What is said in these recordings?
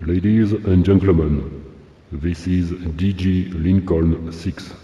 Ladies and gentlemen, this is DG Lincoln 6.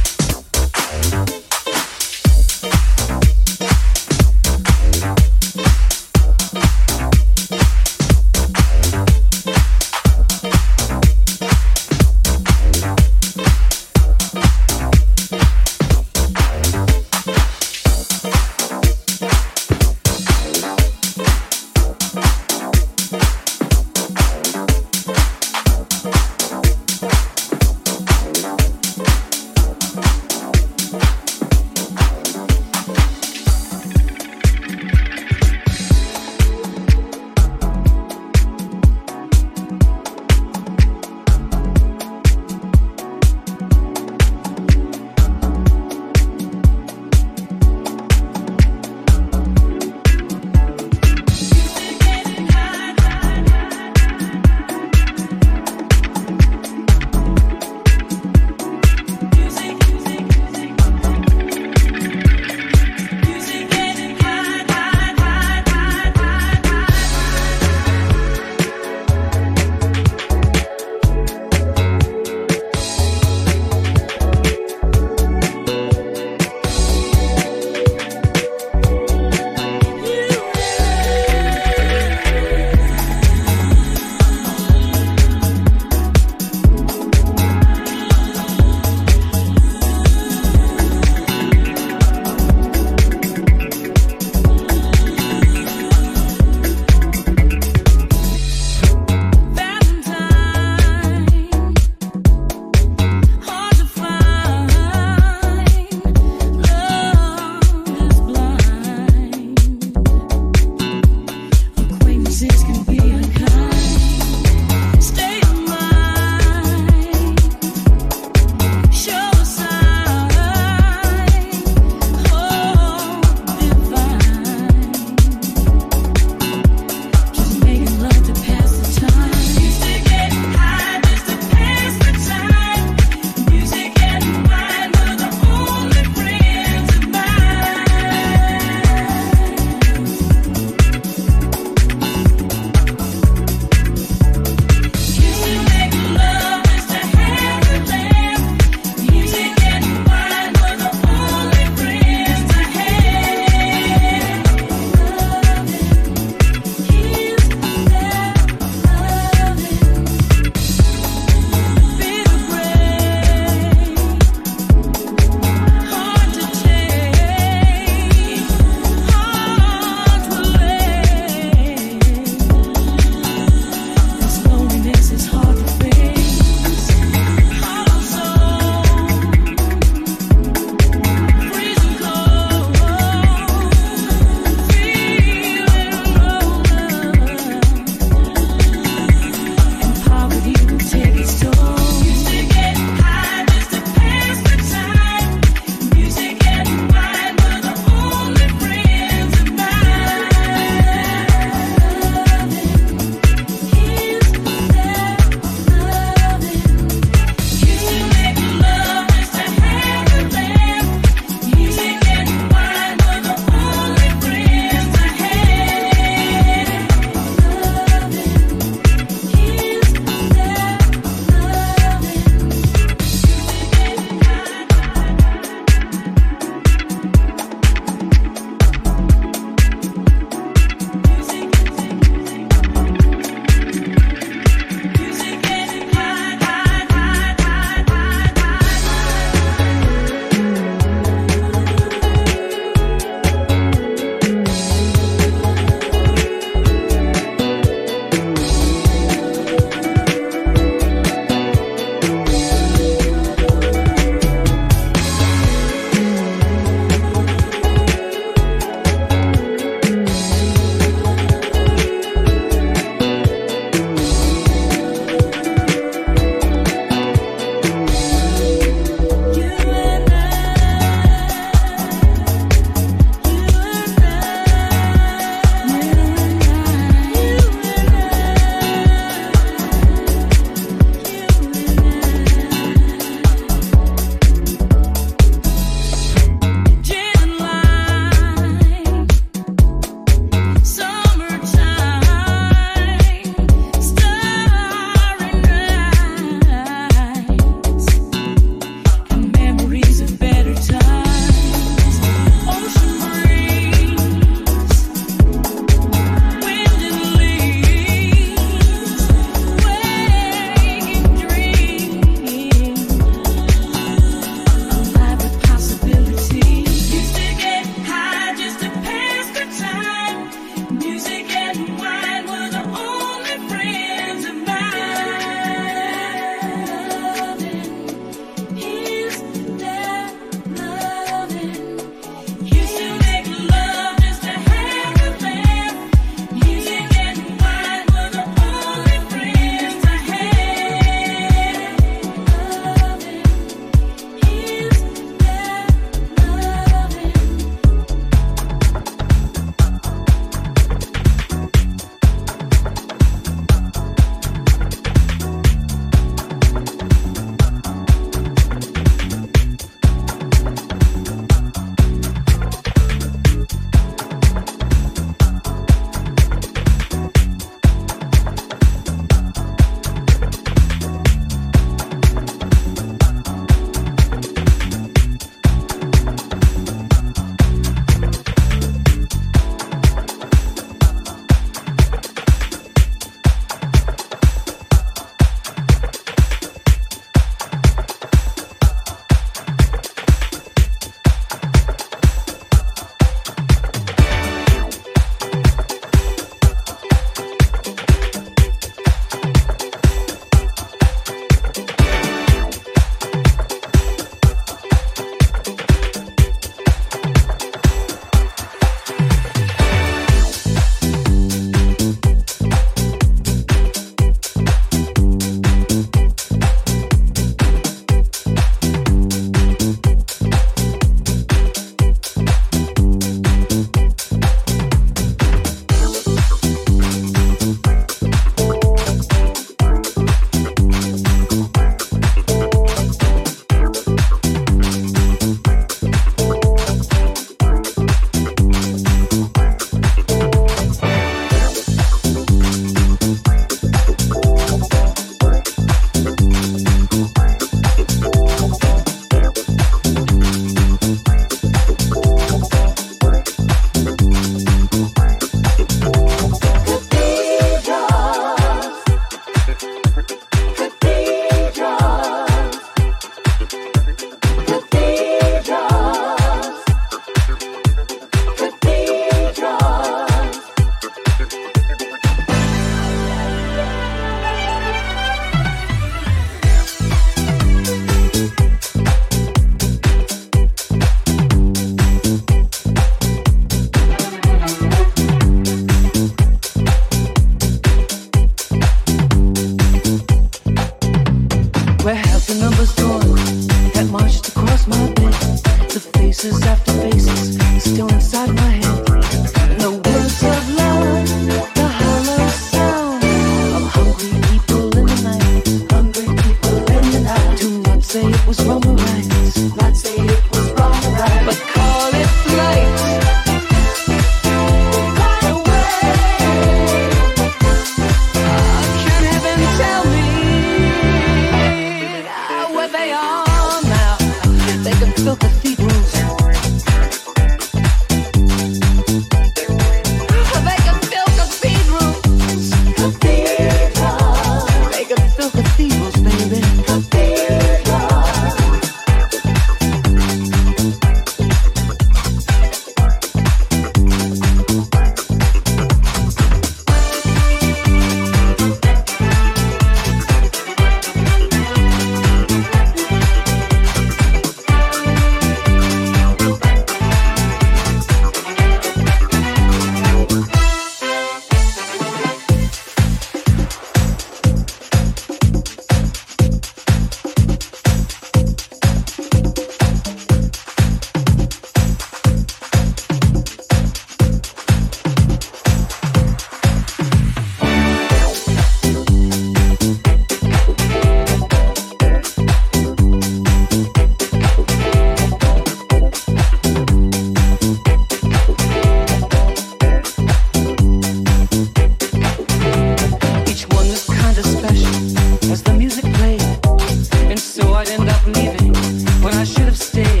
when I should have stayed.